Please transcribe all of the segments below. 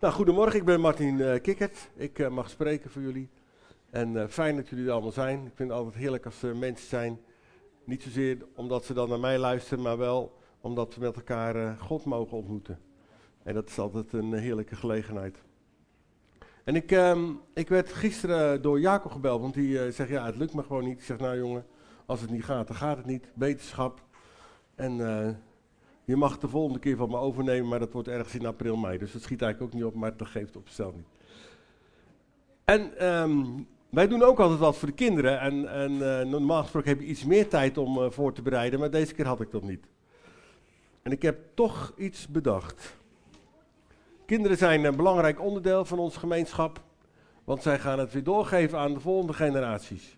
Nou, goedemorgen, ik ben Martin uh. Ik uh, mag spreken voor jullie. En uh, fijn dat jullie er allemaal zijn. Ik vind het altijd heerlijk als er mensen zijn. Niet zozeer omdat ze dan naar mij luisteren, maar wel omdat we met elkaar God mogen ontmoeten. En dat is altijd een heerlijke gelegenheid. En ik, um, ik werd gisteren door Jacob gebeld, want die zegt, ja, het lukt me gewoon niet. Ik zeg, nou jongen, als het niet gaat, dan gaat het niet. Beterschap. En je mag de volgende keer van me overnemen, maar dat wordt ergens in april, mei. Dus dat schiet eigenlijk ook niet op, maar dat geeft op zichzelf niet. En um, wij doen ook altijd wat voor de kinderen. En, en uh, normaal gesproken heb je iets meer tijd om uh, voor te bereiden, maar deze keer had ik dat niet. En ik heb toch iets bedacht. Kinderen zijn een belangrijk onderdeel van onze gemeenschap, want zij gaan het weer doorgeven aan de volgende generaties.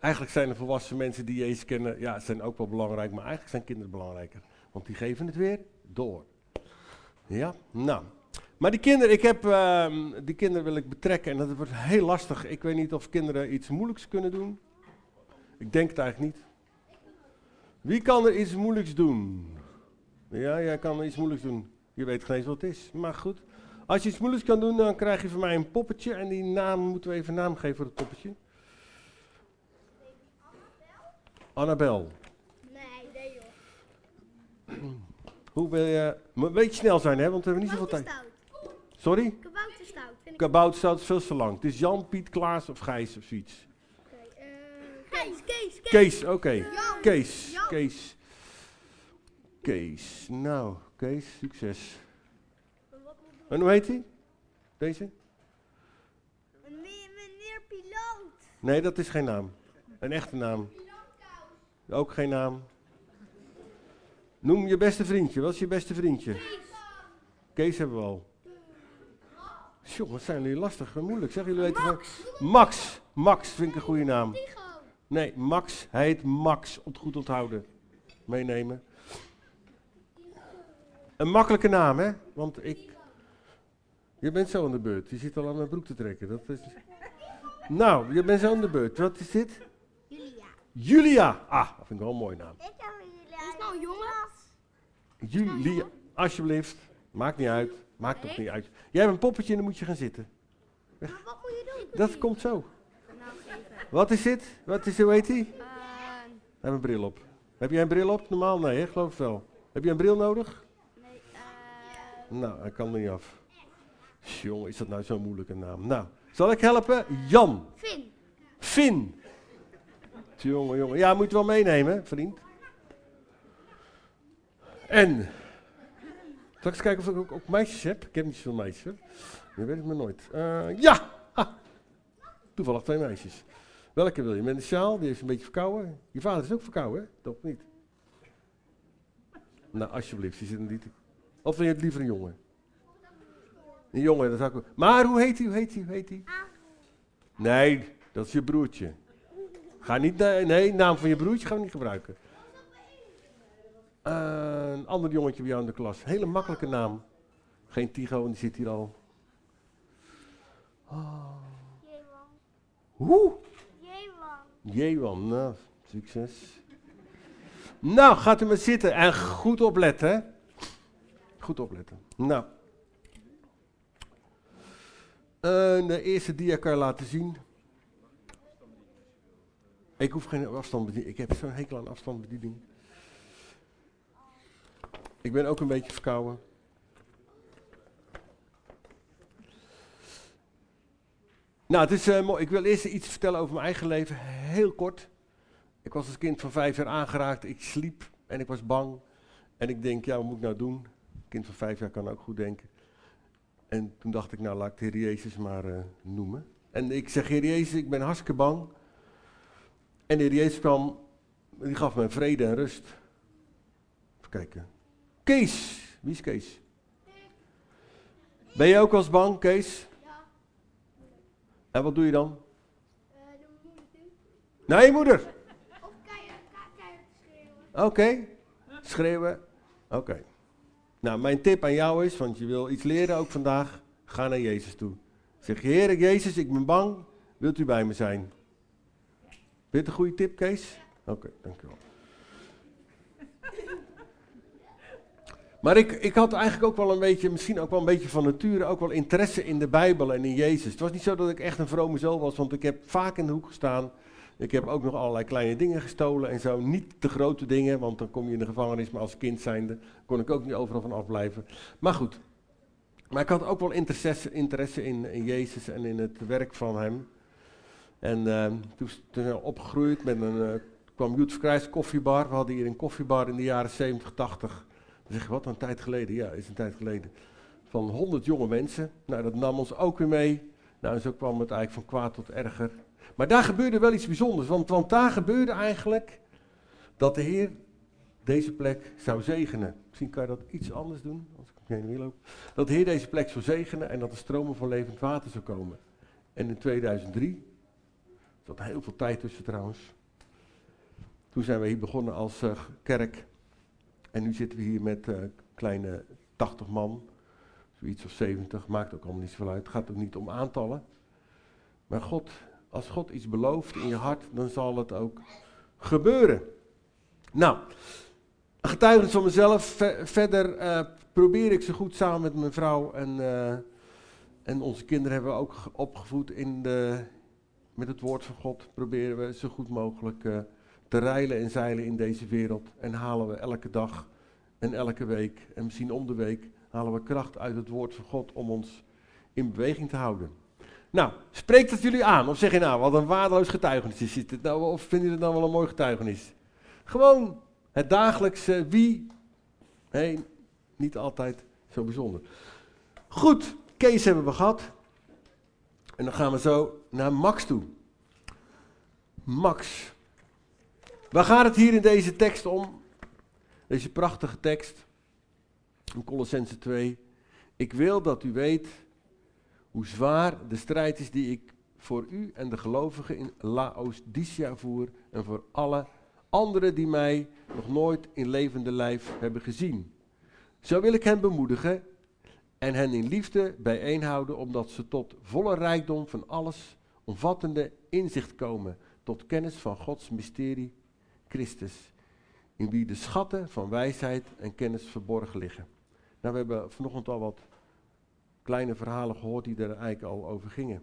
Eigenlijk zijn de volwassen mensen die Jezus kennen, ja, zijn ook wel belangrijk, maar eigenlijk zijn kinderen belangrijker. Want die geven het weer door. Ja, nou. Maar die kinderen, ik heb, uh, die kinderen wil ik betrekken en dat wordt heel lastig. Ik weet niet of kinderen iets moeilijks kunnen doen. Ik denk het eigenlijk niet. Wie kan er iets moeilijks doen? Ja, jij kan iets moeilijks doen. Je weet geen eens wat het is. Maar goed. Als je iets moeilijks kan doen, dan krijg je van mij een poppetje. En die naam moeten we even naam geven voor het poppetje. Annabel. Hoe wil je... Moet een beetje snel zijn, hè, want we hebben niet zoveel tijd. Sorry? Kabouterstout. Vind Kabouterstout is veel te lang. Het is Jan, Piet, Klaas of Gijs of zoiets. Okay, uh, Kees, Kees, Kees. Kees, oké. Okay. Kees, Jan. Kees. Kees. Nou, Kees, succes. En hoe heet hij? Deze? Meneer, meneer Piloot. Nee, dat is geen naam. Een echte naam. Ook geen naam. Noem je beste vriendje. Wat is je beste vriendje? Kees. Kees hebben we al. Jongen, wat zijn jullie lastig en moeilijk. Zeg jullie weten Max. Max. Max vind ik een goede naam. Nee, Max. Hij heet Max. Ont goed onthouden. Meenemen. Een makkelijke naam, hè? Want ik. Je bent zo aan de beurt. Je zit al aan mijn broek te trekken. Dat is... Nou, je bent zo aan de beurt. Wat is dit? Julia. Julia. Ah, dat vind ik wel een mooie naam. Ik heb Julia. Is nou jongen? Julia, alsjeblieft. Maakt niet uit. Maakt toch niet uit. Jij hebt een poppetje en dan moet je gaan zitten. Maar wat moet je doen? Dat komt zo. Wat is dit? Wat is, hoe heet die? Uh, Heb een bril op. Heb jij een bril op? Normaal nee, hè? geloof het wel. Heb je een bril nodig? nee, uh, Nou, hij kan er niet af. Jongen, is dat nou zo'n moeilijke naam? Nou, zal ik helpen? Jan. Finn. Finn. Jongen, jongen. Ja, moet je wel meenemen, vriend. En. Ik eens kijken of ik ook, meisjes heb? Ik heb niet zoveel meisjes. Je weet het me nooit. Uh, ja! Toevallig twee meisjes. Welke wil je? Met een sjaal, die heeft een beetje verkouden. Je vader is ook verkouden? Toch niet? Nou, alsjeblieft, die zit er niet. Of wil je het liever een jongen? Een jongen, dat zou ik Maar hoe heet hij? Hoe heet hij? Hoe heet hij? Nee, dat is je broertje. Ga niet, nee, naam van je broertje gaan we niet gebruiken. Uh, een ander jongetje bij jou in de klas. Hele makkelijke naam. Geen Tigo, die zit hier al. Oh. Jewan. Hoe? Jewan. Jewan, nou, succes. Nou, gaat u maar zitten en goed opletten, hè? Goed opletten. Nou. Uh, de eerste dia kan je laten zien. Ik hoef geen afstandsbediening. Ik heb zo'n hekel aan afstandsbediening. Ik ben ook een beetje verkouden. Nou, het is uh, mooi. Ik wil eerst iets vertellen over mijn eigen leven, heel kort. Ik was als kind van vijf jaar aangeraakt. Ik sliep en ik was bang. En ik denk, ja, wat moet ik nou doen? Een kind van vijf jaar kan ook goed denken. En toen dacht ik, nou, laat ik de Heer Jezus maar uh, noemen. En ik zeg, Heer Jezus, ik ben hartstikke bang. En de Heer Jezus kwam, die gaf me vrede en rust. Even kijken. Kees. Wie is Kees? Ben je ook eens bang, Kees? Ja. En wat doe je dan? Uh, doe mijn moeder doen. Nee, moeder. Of keihard, schreeuwen. Oké. Schreeuwen. Oké. Nou, mijn tip aan jou is, want je wil iets leren ook vandaag, ga naar Jezus toe. Zeg, Heer Jezus, ik ben bang, wilt u bij me zijn? Vind je een goede tip, Kees? Oké, okay, dankjewel. Maar ik, ik had eigenlijk ook wel een beetje, misschien ook wel een beetje van nature, ook wel interesse in de Bijbel en in Jezus. Het was niet zo dat ik echt een vrome zo was, want ik heb vaak in de hoek gestaan. Ik heb ook nog allerlei kleine dingen gestolen en zo. Niet de grote dingen, want dan kom je in de gevangenis. Maar als kind zijnde kon ik ook niet overal van afblijven. Maar goed. Maar ik had ook wel interesse, interesse in, Jezus en in het werk van hem. En uh, toen, toen ben ik opgegroeid met een, uh, kwam Youth Christ koffiebar. We hadden hier een koffiebar in de jaren 70, 80. Dan zeg wat een tijd geleden? Ja, is een tijd geleden. Van 100 jonge mensen. Nou, dat nam ons ook weer mee. Nou, en zo kwam het eigenlijk van kwaad tot erger. Maar daar gebeurde wel iets bijzonders. Want, want daar gebeurde eigenlijk dat de Heer deze plek zou zegenen. Misschien kan je dat iets anders doen, als ik heen weer loop. Dat de Heer deze plek zou zegenen en dat er stromen van levend water zou komen. En in 2003, er zat heel veel tijd tussen trouwens. Toen zijn we hier begonnen als uh, kerk. En nu zitten we hier met uh, kleine 80 man. Zoiets of 70, maakt ook allemaal niet zoveel uit. Het gaat ook niet om aantallen. Maar God als God iets belooft in je hart, dan zal het ook gebeuren. Nou, getuigenis van mezelf. verder uh, probeer ik zo goed samen met mijn vrouw en, uh, en onze kinderen hebben we ook opgevoed in de, met het woord van God. Proberen we zo goed mogelijk te reilen en zeilen in deze wereld. En halen we elke dag en elke week en misschien om de week halen we kracht uit het woord van God om ons in beweging te houden. Nou, spreekt dat jullie aan? Of zeg je nou, wat een waardeloos getuigenis is dit nou? Of vinden jullie het nou wel een mooi getuigenis? Gewoon het dagelijkse wie. Nee, niet altijd zo bijzonder. Goed, Kees hebben we gehad. En dan gaan we zo naar Max toe. Max. Waar gaat het hier in deze tekst om? Deze prachtige tekst. In Colossense 2. Ik wil dat u weet hoe zwaar de strijd is die ik voor u en de gelovigen in Laodicea voer en voor alle anderen die mij nog nooit in levende lijf hebben gezien. Zo wil ik hen bemoedigen en hen in liefde bijeenhouden, omdat ze tot volle rijkdom van alles omvattende inzicht komen, tot kennis van Gods mysterie, Christus, in wie de schatten van wijsheid en kennis verborgen liggen. Nou, we hebben vanochtend al wat kleine verhalen gehoord die er eigenlijk al over gingen.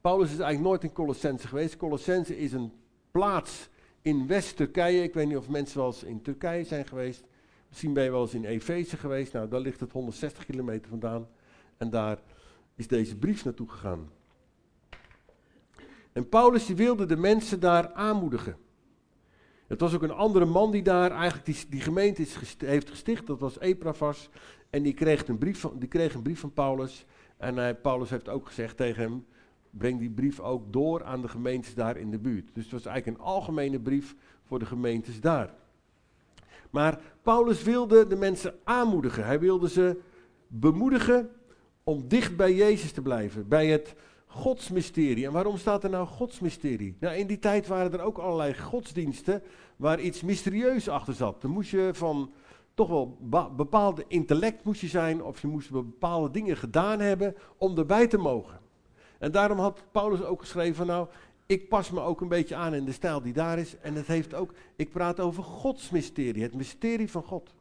Paulus is eigenlijk nooit in Colossense geweest. Colossense is een plaats in West-Turkije. Ik weet niet of mensen wel eens in Turkije zijn geweest. Misschien ben je wel eens in Efeze geweest. Nou, daar ligt het 160 kilometer vandaan. En daar is deze brief naartoe gegaan. En Paulus die wilde de mensen daar aanmoedigen. Het was ook een andere man die daar eigenlijk die, gemeente is heeft gesticht. Dat was Epravas. En die kreeg een brief van, die kreeg een brief van Paulus. En Paulus heeft ook gezegd tegen hem: breng die brief ook door aan de gemeentes daar in de buurt. Dus het was eigenlijk een algemene brief voor de gemeentes daar. Maar Paulus wilde de mensen aanmoedigen. Hij wilde ze bemoedigen om dicht bij Jezus te blijven, bij het godsmysterie. En waarom staat er nou godsmysterie? Nou, in die tijd waren er ook allerlei godsdiensten waar iets mysterieus achter zat. Dan moest je van toch wel bepaalde intellect moest je zijn, of je moest bepaalde dingen gedaan hebben om erbij te mogen. En daarom had Paulus ook geschreven, nou, ik pas me ook een beetje aan in de stijl die daar is. En het heeft ook, ik praat over Gods mysterie, het mysterie van God.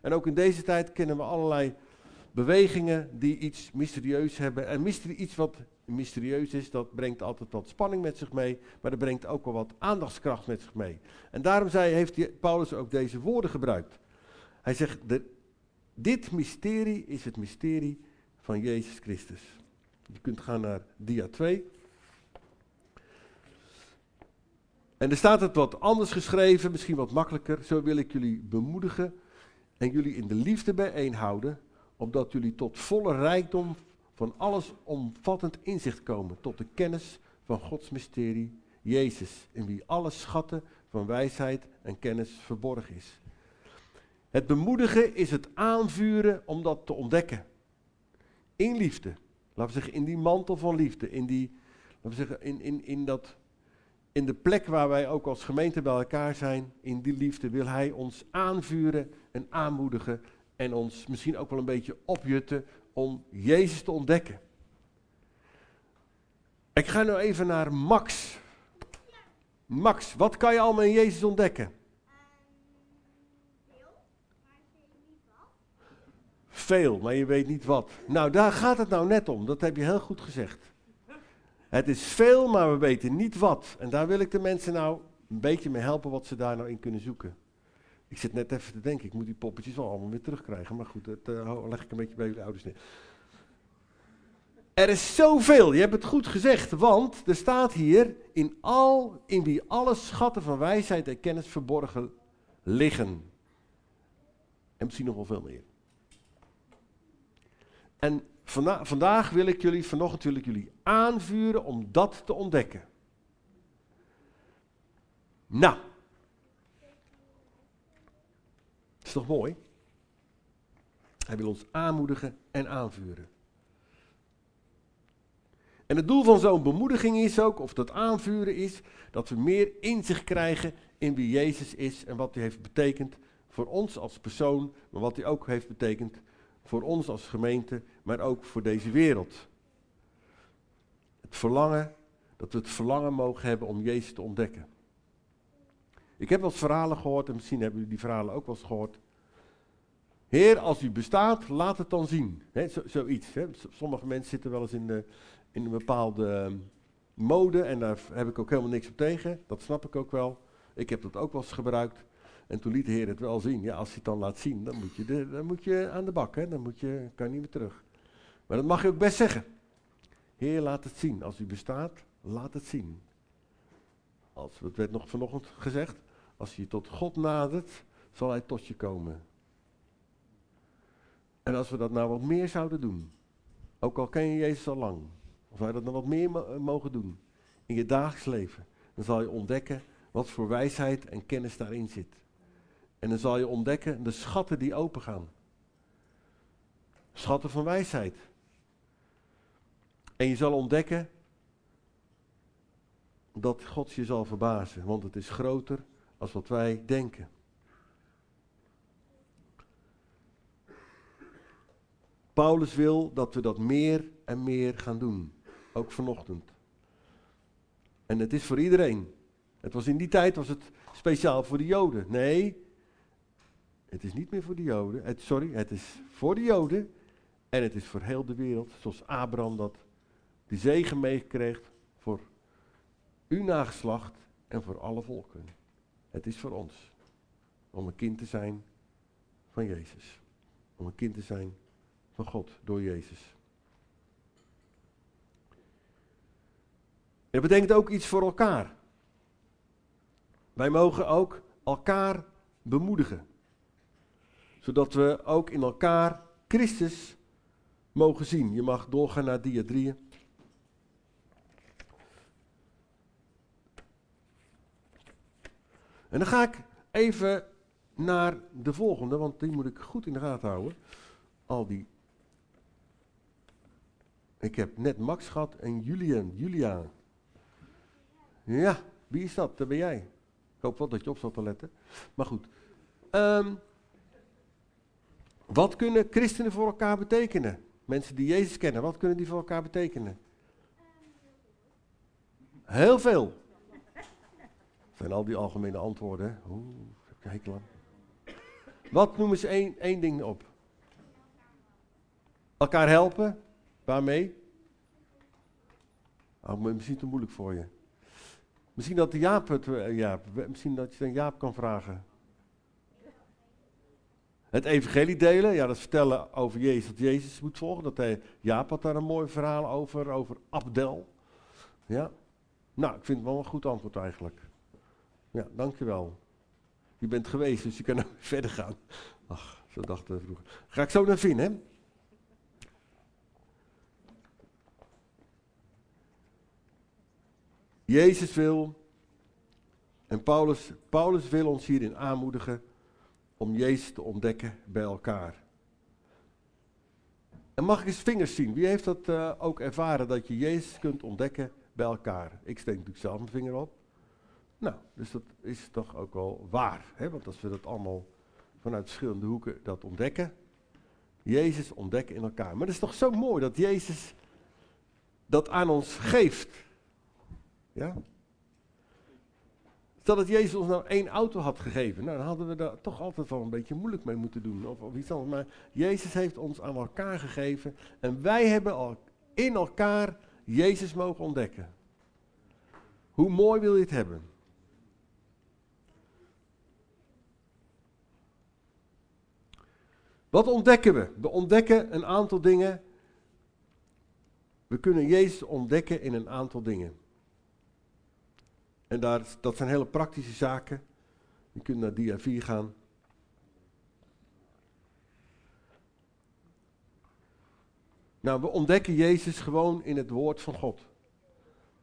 En ook in deze tijd kennen we allerlei bewegingen die iets mysterieus hebben. En mysterie, iets wat mysterieus is, dat brengt altijd wat spanning met zich mee, maar dat brengt ook wel wat aandachtskracht met zich mee. En daarom zei, heeft Paulus ook deze woorden gebruikt. Hij zegt, de, dit mysterie is het mysterie van Jezus Christus. Je kunt gaan naar dia 2. En er staat het wat anders geschreven, misschien wat makkelijker. Zo wil ik jullie bemoedigen en jullie in de liefde bijeenhouden, opdat jullie tot volle rijkdom van alles omvattend inzicht komen, tot de kennis van Gods mysterie, Jezus, in wie alle schatten van wijsheid en kennis verborgen is. Het bemoedigen is het aanvuren om dat te ontdekken. In liefde. Laten we zeggen, in die mantel van liefde. In, die, laten we zeggen, in, in, in, dat, in de plek waar wij ook als gemeente bij elkaar zijn. In die liefde wil Hij ons aanvuren en aanmoedigen. En ons misschien ook wel een beetje opjutten om Jezus te ontdekken. Ik ga nu even naar Max. Max, wat kan je allemaal in Jezus ontdekken? veel, maar je weet niet wat. Nou, daar gaat het nou net om. Dat heb je heel goed gezegd. Het is veel, maar we weten niet wat. En daar wil ik de mensen nou een beetje mee helpen wat ze daar nou in kunnen zoeken. Ik zit net even te denken, ik moet die poppetjes wel allemaal weer terugkrijgen. Maar goed, dat uh, leg ik een beetje bij jullie ouders neer. Er is zoveel, je hebt het goed gezegd, want er staat hier in, al, in wie alle schatten van wijsheid en kennis verborgen liggen. En misschien nog wel veel meer. En vanda vandaag wil ik jullie, vanochtend wil ik jullie aanvuren om dat te ontdekken. Nou, is toch mooi? Hij wil ons aanmoedigen en aanvuren. En het doel van zo'n bemoediging is ook, of dat aanvuren is, dat we meer inzicht krijgen in wie Jezus is en wat hij heeft betekend voor ons als persoon, maar wat hij ook heeft betekend voor ons als gemeente, maar ook voor deze wereld. Het verlangen, dat we het verlangen mogen hebben om Jezus te ontdekken. Ik heb wel eens verhalen gehoord, en misschien hebben jullie die verhalen ook wel eens gehoord. Heer, als u bestaat, laat het dan zien. Zoiets. Sommige mensen zitten wel eens in, de, in een bepaalde ehm, mode en daar heb ik ook helemaal niks op tegen. Dat snap ik ook wel. Ik heb dat ook wel eens gebruikt. En toen liet de Heer het wel zien. Ja, als hij het dan laat zien, dan moet je, dan moet je aan de bak. Hè? Dan moet je, kan je niet meer terug. Maar dat mag je ook best zeggen. Heer, laat het zien. Als u bestaat, laat het zien. Als, het werd nog vanochtend gezegd. Als je tot God nadert, zal hij tot je komen. En als we dat nou wat meer zouden doen. Ook al ken je Jezus al lang. Als wij dat nou wat meer mogen doen. In je dagelijks leven. Dan zal je ontdekken wat voor wijsheid en kennis daarin zit. En dan zal je ontdekken de schatten die opengaan. Schatten van wijsheid. En je zal ontdekken dat God je zal verbazen, want het is groter als wat wij denken. Paulus wil dat we dat meer en meer gaan doen, ook vanochtend. En het is voor iedereen. Het was in die tijd was het speciaal voor de Joden. Nee, het is niet meer voor de Joden. Het, sorry, het is voor de Joden en het is voor heel de wereld, zoals Abraham dat die zegen meekreeg voor uw nageslacht en voor alle volken. Het is voor ons om een kind te zijn van Jezus. Om een kind te zijn van God door Jezus. En betekent ook iets voor elkaar. Wij mogen ook elkaar bemoedigen. Zodat we ook in elkaar Christus mogen zien. Je mag doorgaan naar dia 3. En dan ga ik even naar de volgende, want die moet ik goed in de gaten houden. Al die. Ik heb net Max gehad en Julian. Julia. Ja, wie is dat? Dat ben jij. Ik hoop wel dat je op zat te letten. Maar goed. Um, wat kunnen christenen voor elkaar betekenen? Mensen die Jezus kennen, wat kunnen die voor elkaar betekenen? Heel veel. Zijn al die algemene antwoorden. Oeh, hekel aan. Wat noemen ze één, één ding op? Elkaar helpen. Waarmee? Oh, misschien te moeilijk voor je. Misschien dat Jaap het, eh, misschien dat je dan Jaap kan vragen. Het evangelie delen, ja, dat vertellen over Jezus, dat Jezus moet volgen. Dat hij, Jaap had daar een mooi verhaal over, over Abdel. Ja, nou, ik vind het wel een goed antwoord eigenlijk. Ja, dankjewel. Je bent geweest, dus je kan nou verder gaan. Ach, zo dachten we vroeger. Ga ik zo naar vinden, hè? Jezus wil, en Paulus, Paulus wil ons hierin aanmoedigen om Jezus te ontdekken bij elkaar. En mag ik eens vingers zien? Wie heeft dat uh, ook ervaren dat je Jezus kunt ontdekken bij elkaar? Ik steek natuurlijk zelf mijn vinger op. Nou, dus dat is toch ook wel waar. Hè? Want als we dat allemaal vanuit verschillende hoeken dat ontdekken. Jezus ontdekken in elkaar. Maar het is toch zo mooi dat Jezus dat aan ons geeft. Ja? Stel dat Jezus ons nou één auto had gegeven, nou, dan hadden we daar toch altijd wel een beetje moeilijk mee moeten doen. Of, of iets anders. Maar Jezus heeft ons aan elkaar gegeven en wij hebben al in elkaar Jezus mogen ontdekken. Hoe mooi wil je het hebben? Wat ontdekken we? We ontdekken een aantal dingen. We kunnen Jezus ontdekken in een aantal dingen. En daar, dat zijn hele praktische zaken. Je kunt naar dia 4 gaan. Nou, we ontdekken Jezus gewoon in het woord van God.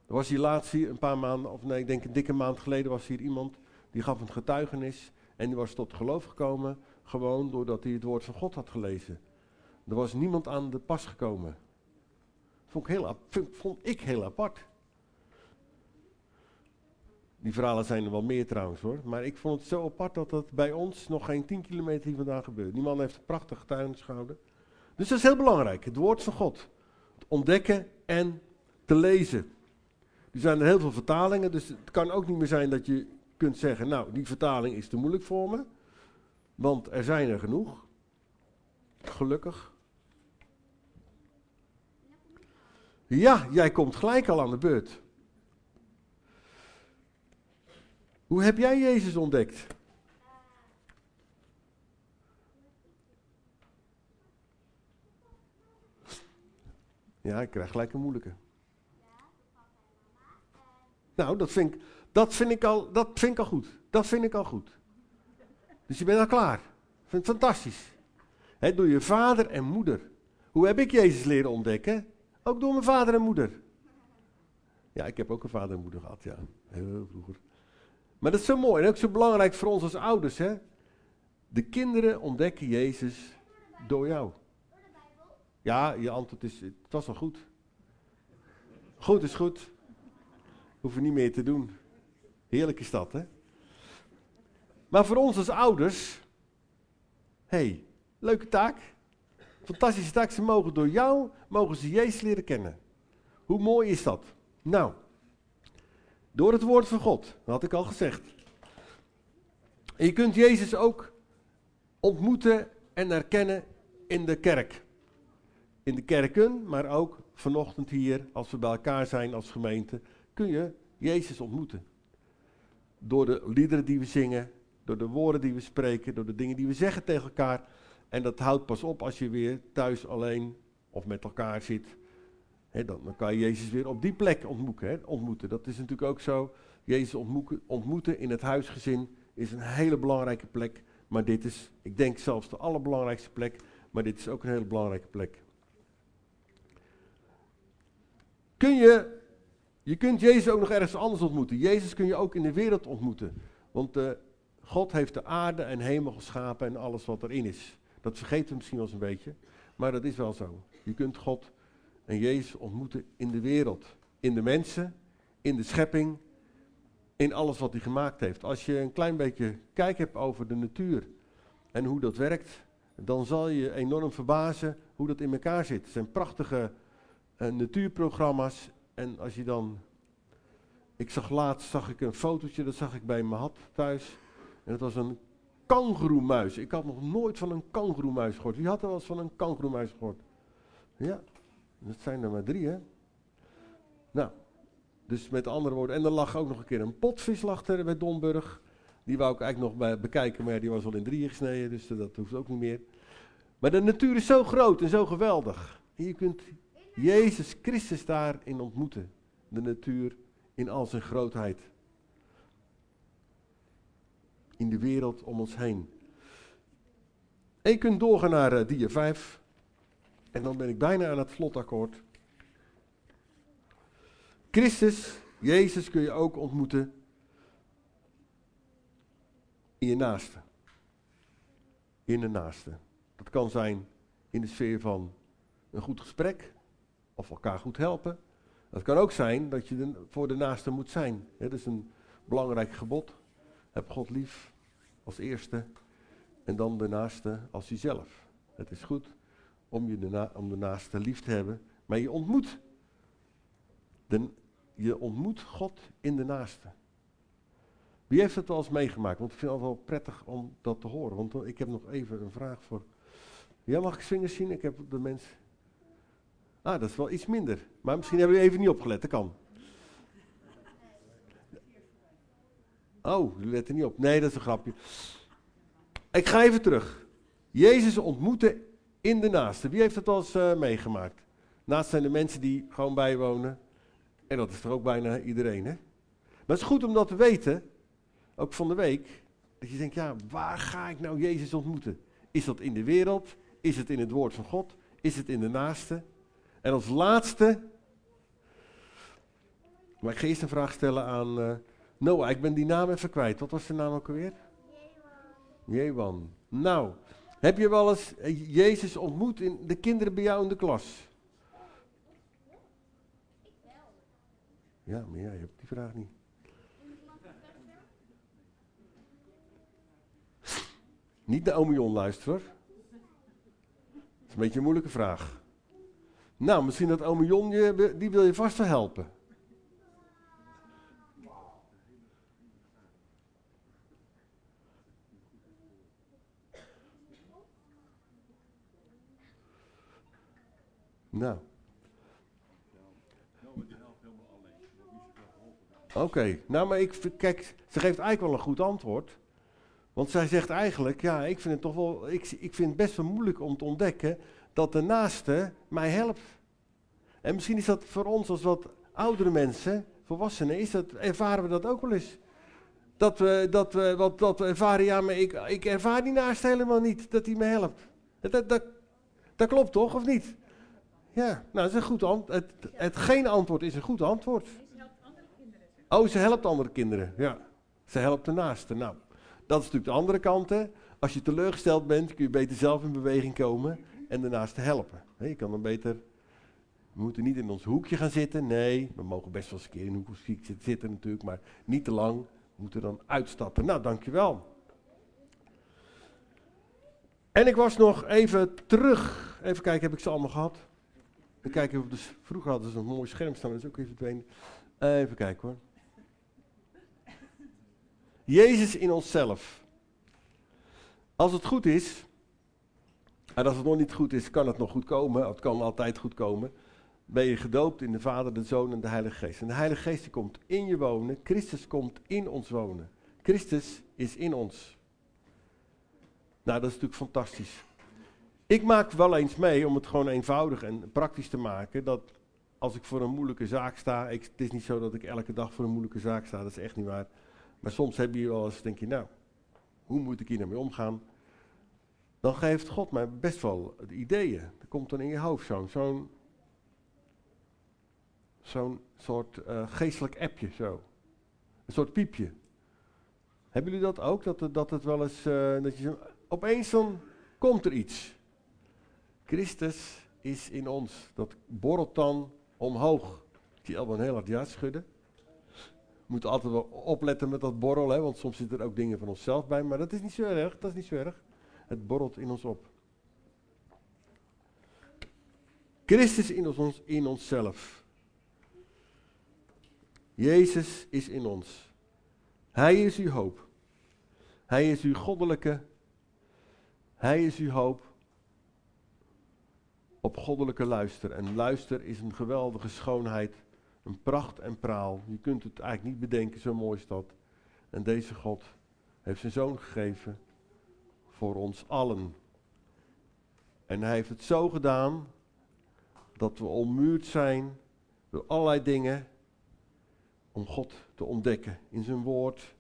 Er was hier laatst hier een paar maanden, of nee, ik denk een dikke maand geleden was hier iemand die gaf een getuigenis. En die was tot geloof gekomen, gewoon doordat hij het woord van God had gelezen. Er was niemand aan de pas gekomen. Vond ik heel, vond ik heel apart. Die verhalen zijn er wel meer trouwens hoor. Maar ik vond het zo apart dat dat bij ons nog geen 10 kilometer hier vandaan gebeurt. Die man heeft een prachtige getuigenis gehouden. Dus dat is heel belangrijk. Het woord van God. Het ontdekken en te lezen. Er zijn er heel veel vertalingen. Dus het kan ook niet meer zijn dat je kunt zeggen. Nou, die vertaling is te moeilijk voor me. Want er zijn er genoeg. Gelukkig. Ja, jij komt gelijk al aan de beurt. Hoe heb jij Jezus ontdekt? Ja, ik krijg gelijk een moeilijke. Nou, dat vind ik, dat vind ik, al, dat vind ik al goed. Dat vind ik al goed. Dus je bent al klaar. Ik vind het fantastisch. Door je vader en moeder. Hoe heb ik Jezus leren ontdekken? Ook door mijn vader en moeder. Ja, ik heb ook een vader en moeder gehad, ja. Heel vroeger. Maar dat is zo mooi en ook zo belangrijk voor ons als ouders, hè. De kinderen ontdekken Jezus door jou. Ja, je antwoord is, het was al goed. Goed is goed. Hoeven niet meer te doen. Heerlijk is dat, hè? Maar voor ons als ouders, hey, leuke taak. Fantastische taak. Ze mogen door jou, mogen ze Jezus leren kennen. Hoe mooi is dat? Nou, door het woord van God, dat had ik al gezegd. Je kunt Jezus ook ontmoeten en herkennen in de kerk. In de kerken, maar ook vanochtend hier, als we bij elkaar zijn als gemeente, kun je Jezus ontmoeten. Door de liederen die we zingen, door de woorden die we spreken, door de dingen die we zeggen tegen elkaar. En dat houdt pas op als je weer thuis alleen of met elkaar zit. dan, kan je Jezus weer op die plek ontmoeten, ontmoeten. Dat is natuurlijk ook zo. Jezus ontmoeten, ontmoeten in het huisgezin is een hele belangrijke plek. Maar dit is, ik denk zelfs de allerbelangrijkste plek. Maar dit is ook een hele belangrijke plek. Kun je, je kunt Jezus ook nog ergens anders ontmoeten. Jezus kun je ook in de wereld ontmoeten. Want uh, God heeft de aarde en hemel geschapen en alles wat erin is. Dat vergeten we misschien wel eens een beetje, maar dat is wel zo. Je kunt God en Jezus ontmoeten in de wereld, in de mensen, in de schepping, in alles wat hij gemaakt heeft. Als je een klein beetje kijk hebt over de natuur en hoe dat werkt, dan zal je enorm verbazen hoe dat in elkaar zit. Het zijn prachtige uh, natuurprogramma's en als je dan... Ik zag laatst zag ik een fotootje, dat zag ik bij had thuis. En dat was een kangoeroemuis. Ik had nog nooit van een kangoeroemuis gehoord. Wie had er wel eens van een kangoeroemuis gehoord? Ja, dat zijn er maar drie, hè? Nou, dus met andere woorden. En er lag ook nog een keer een potvis bij Donburg. Die wou ik eigenlijk nog bij bekijken, maar die was al in drieën gesneden, dus dat hoeft ook niet meer. Maar de natuur is zo groot en zo geweldig. En je kunt Jezus Christus daarin ontmoeten. De natuur in al zijn grootheid in de wereld om ons heen. En je kunt doorgaan naar uh, dia 5. En dan ben ik bijna aan het vlotakkoord. Christus, Jezus kun je ook ontmoeten in je naaste. In de naaste. Dat kan zijn in de sfeer van een goed gesprek of elkaar goed helpen. Dat kan ook zijn dat je voor de naaste moet zijn. Dat is een belangrijk gebod. Heb God lief als eerste en dan de naaste als jezelf. Het is goed om, je de, om de naaste lief te hebben, maar je ontmoet, de, je ontmoet God in de naaste. Wie heeft het wel eens meegemaakt? Want ik vind het wel prettig om dat te horen. Want ik heb nog even een vraag voor. Ja, mag ik vingers zien? Ik heb de mens. Ah, dat is wel iets minder. Maar misschien hebben jullie even niet opgelet, dat kan. Oh, jullie letten niet op. Nee, dat is een grapje. Ik ga even terug. Jezus ontmoeten in de naaste. Wie heeft het al eens uh, meegemaakt? Naast zijn de mensen die gewoon bijwonen. En dat is er ook bijna iedereen, hè? Maar het is goed om dat te weten, ook van de week, dat je denkt, ja, waar ga ik nou Jezus ontmoeten? Is dat in de wereld? Is het in het woord van God? Is het in de naaste? En als laatste, maar ik ga eerst een vraag stellen aan uh, Noah. Ik ben die naam even kwijt. Wat was de naam ook alweer? Jewan. Nou, heb je wel eens eh, Jezus ontmoet in de kinderen bij jou in de klas? Ja, maar jij hebt die vraag niet. Niet naar Omion luisteren. Dat is een beetje een moeilijke vraag. Nou, misschien dat Omion, je, die wil je vast wel helpen. Nou. Oké, nou maar ik, kijk, ze geeft eigenlijk wel een goed antwoord. Want zij zegt eigenlijk, ja, ik vind het toch wel, ik, ik vind het best wel moeilijk om te ontdekken dat de naaste mij helpt. En misschien is dat voor ons als wat oudere mensen, volwassenen, is dat, ervaren we dat ook wel eens. Dat we, dat we, wat, dat we ervaren, ja, maar ik, ik ervaar die naaste helemaal niet, dat hij me helpt. Dat, dat, dat, klopt toch, of niet? Ja, nou, dat is een goed antwoord. Het, het geen antwoord is een goed antwoord. Oh, ze helpt andere kinderen, ja. Ze helpt de naaste, nou. Dat is natuurlijk de andere kant. Hè. Als je teleurgesteld bent, kun je beter zelf in beweging komen en daarnaast helpen. Je kan dan beter. We moeten niet in ons hoekje gaan zitten. Nee, we mogen best wel eens een keer in een hoekje zitten natuurlijk, maar niet te lang. We moeten dan uitstappen. Nou, dankjewel. En ik was nog even terug. Even kijken, heb ik ze allemaal gehad? Even kijken, dus vroeger hadden ze een mooi scherm staan, dat is ook even verdwenen. Even kijken hoor. Jezus in onszelf. Als het goed is, en als het nog niet goed is, kan het nog goed komen. Het kan altijd goed komen. Ben je gedoopt in de Vader, de Zoon en de Heilige Geest. En de Heilige Geest die komt in je wonen. Christus komt in ons wonen. Christus is in ons. Nou, dat is natuurlijk fantastisch. Ik maak wel eens mee, om het gewoon eenvoudig en praktisch te maken, dat als ik voor een moeilijke zaak sta, ik, het is niet zo dat ik elke dag voor een moeilijke zaak sta, dat is echt niet waar. Maar soms heb je wel eens, denk je, nou, hoe moet ik hier nou mee omgaan? Dan geeft God mij best wel ideeën. Er komt dan in je hoofd zo'n zo'n soort uh, geestelijk appje zo. Een soort piepje. Hebben jullie dat ook? Dat, dat het wel eens, uh, dat je opeens dan komt er iets. Christus is in ons. Dat borrelt dan omhoog. Ik zie Elban heel hard ja schudden moeten altijd wel opletten met dat borrel, hè, want soms zitten er ook dingen van onszelf bij, maar dat is niet zo erg, dat is niet zo erg. Het borrelt in ons op. Christus in, ons, in onszelf. Jezus is in ons. Hij is uw hoop. Hij is uw goddelijke. Hij is uw hoop op goddelijke luister. En luister is een geweldige schoonheid een pracht en praal. Je kunt het eigenlijk niet bedenken, zo mooi is dat. En deze God heeft zijn zoon gegeven voor ons allen. En hij heeft het zo gedaan dat we ommuurd zijn door allerlei dingen om God te ontdekken in zijn woord,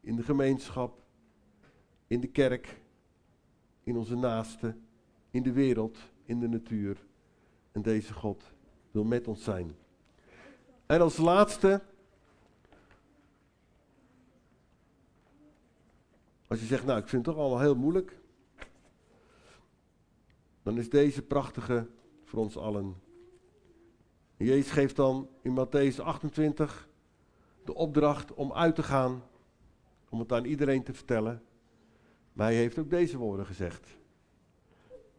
in de gemeenschap, in de kerk, in onze naasten, in de wereld, in de natuur. En deze God wil met ons zijn. En als laatste, als je zegt, nou ik vind het toch allemaal heel moeilijk, dan is deze prachtige voor ons allen. Jezus geeft dan in Matthäus 28 de opdracht om uit te gaan, om het aan iedereen te vertellen. Maar hij heeft ook deze woorden gezegd.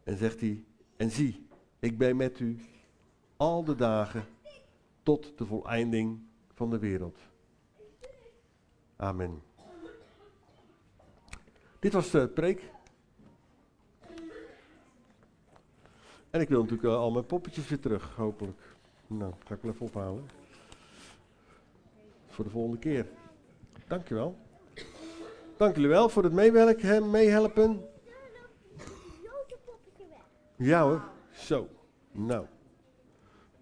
En zegt hij, en zie, ik ben met u al de dagen tot de voleinding van de wereld. Amen. Dit was de preek. En ik wil natuurlijk eh, al mijn poppetjes weer terug, hopelijk. Nou, ga ik wel even ophalen. Voor de volgende keer. Dankjewel. Dank jullie wel voor het meewerken, meehelpen. Ja hoor, zo. Nou.